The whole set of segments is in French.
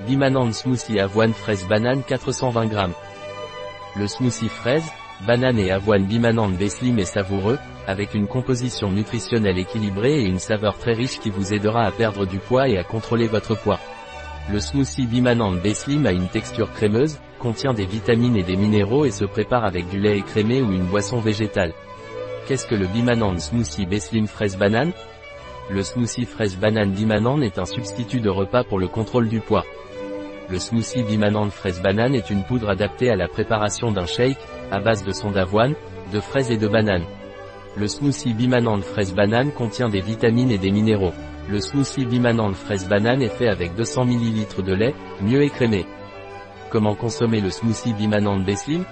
Bimanand Smoothie Avoine Fraise Banane 420 g. Le smoothie fraise, banane et avoine Bimanand Beslim est savoureux, avec une composition nutritionnelle équilibrée et une saveur très riche qui vous aidera à perdre du poids et à contrôler votre poids. Le smoothie Bimanand Beslim a une texture crémeuse, contient des vitamines et des minéraux et se prépare avec du lait écrémé ou une boisson végétale. Qu'est-ce que le Bimanand Smoothie Beslim Fraise Banane? Le smoothie fraise banane Bimanand est un substitut de repas pour le contrôle du poids. Le smoothie Bimanand fraise banane est une poudre adaptée à la préparation d'un shake, à base de son d'avoine, de fraises et de bananes. Le smoothie Bimanand fraise banane contient des vitamines et des minéraux. Le smoothie Bimanand fraise banane est fait avec 200 ml de lait, mieux écrémé. Comment consommer le smoothie Bimanand Beslim?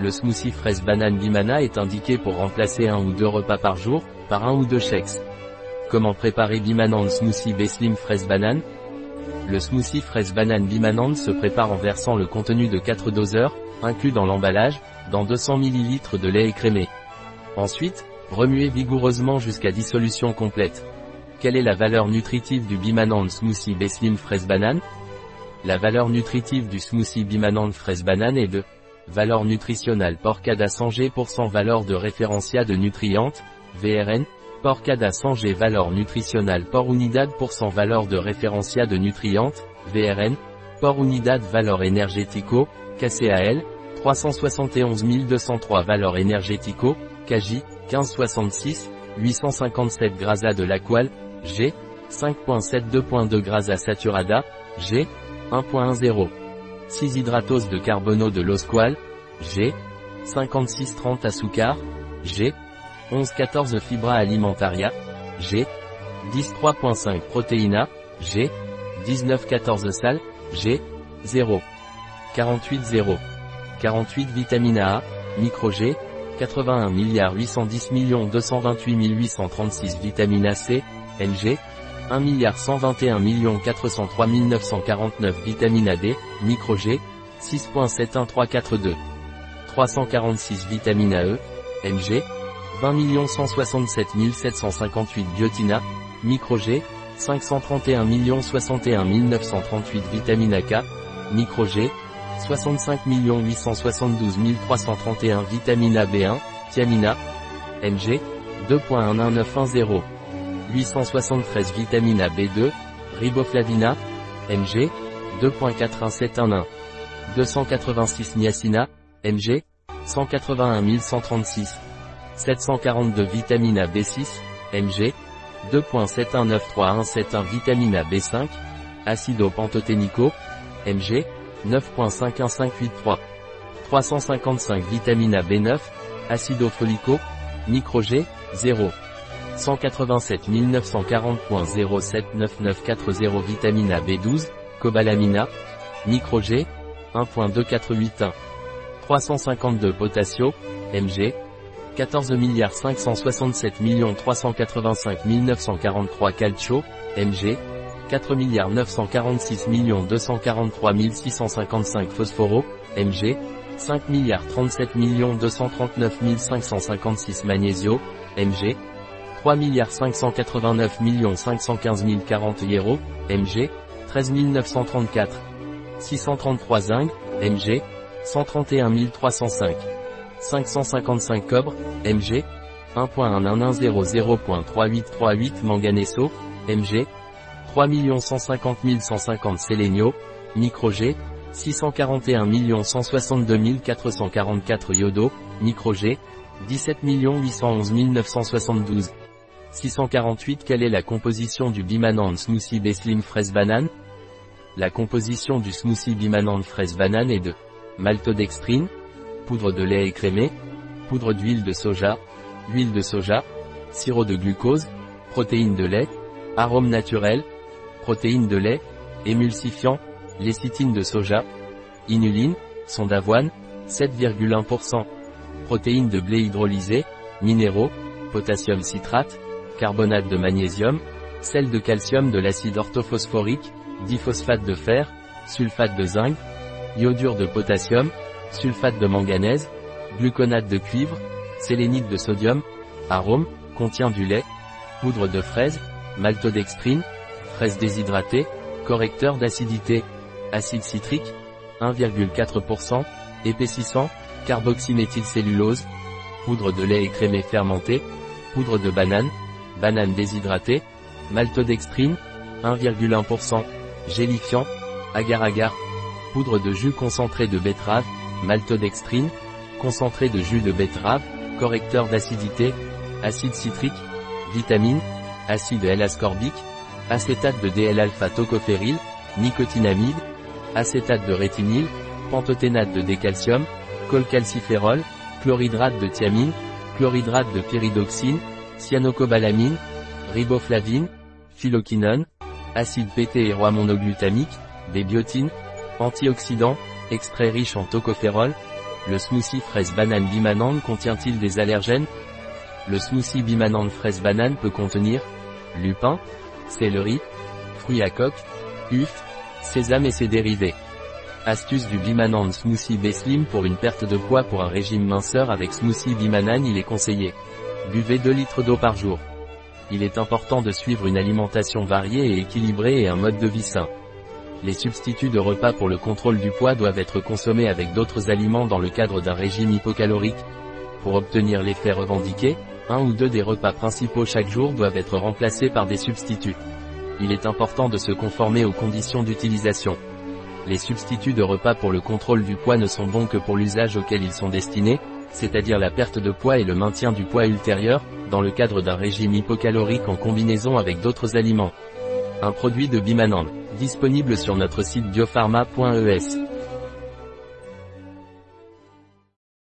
Le smoothie fraise banane Bimana est indiqué pour remplacer un ou deux repas par jour, par un ou deux shakes. Comment préparer Bimanand Smoothie Beslim fraise banane? Le smoothie fraise banane bimanande se prépare en versant le contenu de 4 doseurs, inclus dans l'emballage, dans 200 ml de lait écrémé. Ensuite, remuez vigoureusement jusqu'à dissolution complète. Quelle est la valeur nutritive du bimanande smoothie Beslim fraise banane? La valeur nutritive du smoothie bimanande fraise banane est de Valeur nutritionnelle porcada 100 G valeur de référencia de nutrientes, VRN, Porcada 100 G valeur nutritionnelle Por unidad pour valeur de référencia de nutrientes, VRN, Por unidad valeur énergético, KCAL, 371 203 valeur énergético, KJ, 1566, 857 grasa de l'aqual, G, 5.72.2 grasa saturada, G, 1.10. 6 hydratose de carbono de l'osqual, G, 5630 asucar, G, 11-14 Fibra Alimentaria, G, 10-3.5 Protéina, G, 19-14 Sal, G, 0. 48-0. 48 Vitamine A, Micro G, 81 milliards 810 millions 228 836 Vitamine A C, NG, 1 milliard 121 millions 403 949 Vitamine D, Micro G, 6.71342. 346 Vitamine AE, NG, 20 167 758 Biotina, Micro-G, 531 061 938 Vitamine AK, Micro-G, 65 872 331 Vitamine AB1, Thiamina, NG, 2.11910, 873 Vitamine AB2, Riboflavina, NG, 2.41711, 286 Niacina, NG, 181 136. 742 vitamine A B6, Mg, 2.71937171 vitamine A B5, acido pantoténico, Mg, 9.51583. 355 vitamine A B9, acido folico, micro G, 0. 187 940.079940 vitamine A B12, cobalamina, micro G, 1.2481. 352 potassio, Mg, 14 milliards 567 millions 385 943 calcio, Mg, 4 milliards 946 millions 243 655 phosphoro, Mg, 5 milliards 37 millions 239 556 magnesio, Mg, 3 milliards 589 millions 515 040 hierro, Mg, 13 934, 633 zinc, Mg, 131 305. 555 cobre, Mg, 1.1100.3838 manganeso, Mg, 3 150 150 sélénio, micro G, 641 162 444 iodo, micro G, 17 811 972. 648 Quelle est la composition du bimanand smoothie Beslim fraise banane La composition du smoothie bimanand fraise banane est de maltodextrine, poudre de lait écrémé, poudre d'huile de soja, huile de soja, sirop de glucose, protéines de lait, arôme naturel, protéines de lait, émulsifiant, lécithine de soja, inuline, son d'avoine, 7,1%, protéines de blé hydrolysé, minéraux, potassium citrate, carbonate de magnésium, sel de calcium de l'acide orthophosphorique, diphosphate de fer, sulfate de zinc, iodure de potassium, sulfate de manganèse, gluconate de cuivre, sélénite de sodium, arôme, contient du lait, poudre de fraise, maltodextrine, fraise déshydratée, correcteur d'acidité, acide citrique, 1,4%, épaississant, carboxyméthylcellulose, poudre de lait écrémé fermenté, poudre de banane, banane déshydratée, maltodextrine, 1,1%, gélifiant, agar-agar, poudre de jus concentré de betterave, maltodextrine, concentré de jus de betterave, correcteur d'acidité, acide citrique, vitamine, acide L-ascorbique, acétate de DL-alpha-tocophéryl, nicotinamide, acétate de rétinyle, pantothénate de décalcium, colcalciférol, chlorhydrate de thiamine, chlorhydrate de pyridoxine, cyanocobalamine, riboflavine, phylloquinone, acide PT et des biotines, antioxydants, extrait riche en tocophérol, le smoothie fraise banane bimanane contient-il des allergènes? Le smoothie bimanane fraise banane peut contenir lupin, céleri, fruits à coque, uf, sésame et ses dérivés. Astuce du Bimanane Smoothie B-Slim pour une perte de poids pour un régime minceur avec Smoothie Bimanane il est conseillé. Buvez 2 litres d'eau par jour. Il est important de suivre une alimentation variée et équilibrée et un mode de vie sain. Les substituts de repas pour le contrôle du poids doivent être consommés avec d'autres aliments dans le cadre d'un régime hypocalorique. Pour obtenir l'effet revendiqué, un ou deux des repas principaux chaque jour doivent être remplacés par des substituts. Il est important de se conformer aux conditions d'utilisation. Les substituts de repas pour le contrôle du poids ne sont bons que pour l'usage auquel ils sont destinés, c'est-à-dire la perte de poids et le maintien du poids ultérieur, dans le cadre d'un régime hypocalorique en combinaison avec d'autres aliments. Un produit de Bimanand, disponible sur notre site biopharma.es.